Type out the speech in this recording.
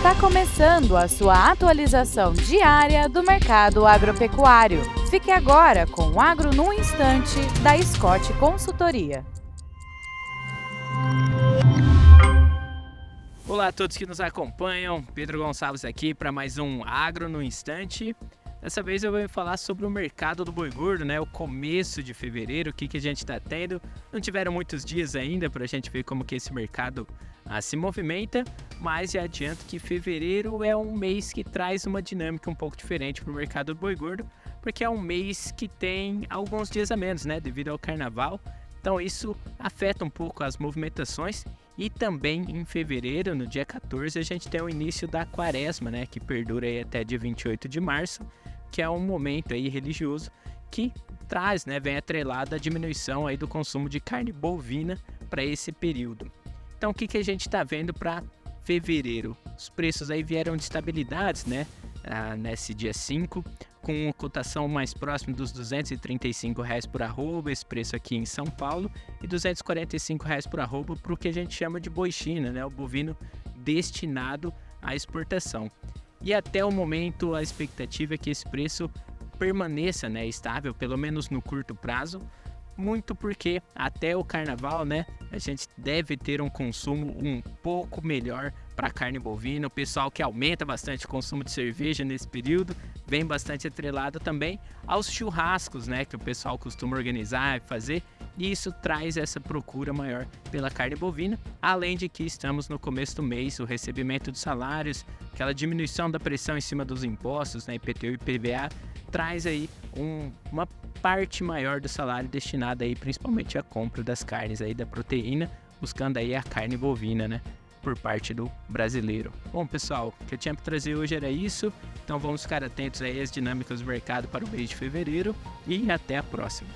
Está começando a sua atualização diária do mercado agropecuário. Fique agora com o Agro no Instante, da Scott Consultoria. Olá a todos que nos acompanham, Pedro Gonçalves aqui para mais um Agro no Instante. Dessa vez eu vou falar sobre o mercado do boi gordo, né? O começo de fevereiro, o que, que a gente está tendo. Não tiveram muitos dias ainda para a gente ver como que esse mercado ah, se movimenta, mas já adianto que fevereiro é um mês que traz uma dinâmica um pouco diferente para o mercado do boi gordo, porque é um mês que tem alguns dias a menos, né? Devido ao carnaval. Então isso afeta um pouco as movimentações e também em fevereiro, no dia 14, a gente tem o início da quaresma, né, que perdura aí até dia 28 de março que é um momento aí religioso que traz, né, vem atrelado a diminuição aí do consumo de carne bovina para esse período. Então, o que, que a gente está vendo para fevereiro? Os preços aí vieram de estabilidades, né, ah, nesse dia 5, com cotação mais próxima dos 235 reais por arroba, esse preço aqui em São Paulo, e 245 reais por arroba para o que a gente chama de boi China, né, o bovino destinado à exportação. E até o momento a expectativa é que esse preço permaneça né, estável, pelo menos no curto prazo, muito porque até o carnaval, né, a gente deve ter um consumo um pouco melhor para carne bovina. O pessoal que aumenta bastante o consumo de cerveja nesse período vem bastante atrelado também aos churrascos, né, que o pessoal costuma organizar e fazer. E isso traz essa procura maior pela carne bovina, além de que estamos no começo do mês, o recebimento dos salários, aquela diminuição da pressão em cima dos impostos, né, IPTU e PVA, traz aí um, uma parte maior do salário destinada aí principalmente à compra das carnes aí da proteína, buscando aí a carne bovina, né? Por parte do brasileiro. Bom, pessoal, o que eu tinha para trazer hoje era isso. Então vamos ficar atentos aí às dinâmicas do mercado para o mês de fevereiro e até a próxima.